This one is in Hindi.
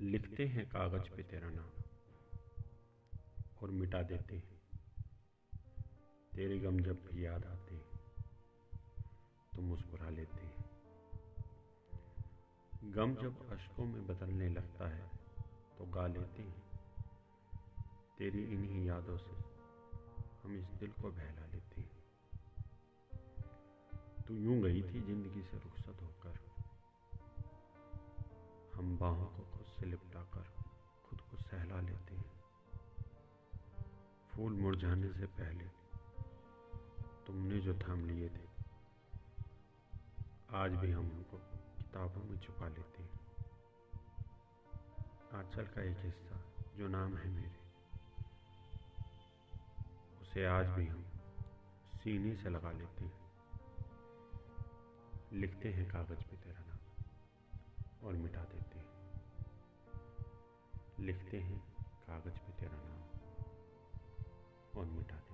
लिखते हैं कागज़ पे तेरा नाम और मिटा देते हैं। तेरे गम जब भी याद आते हैं तो मुस्कुरा लेते हैं। गम जब अशकों में बदलने लगता है तो गा लेते हैं। तेरी इन्हीं यादों से हम इस दिल को बहला लेते हैं। तू यूँ गई थी ज़िंदगी से रुखसत होकर हम बाहों को खुद से लिपटा कर खुद को सहला लेते हैं। फूल मुरझाने से पहले तुमने जो थाम लिए थे आज भी हम उनको किताबों में छुपा लेते हैं। आंचल का एक हिस्सा जो नाम है मेरे, उसे आज भी हम सीने से लगा लेते हैं। लिखते हैं कागज़ पे तेरा नाम। लिखते हैं। कागज़ पे तेरा नाम। और मिटाते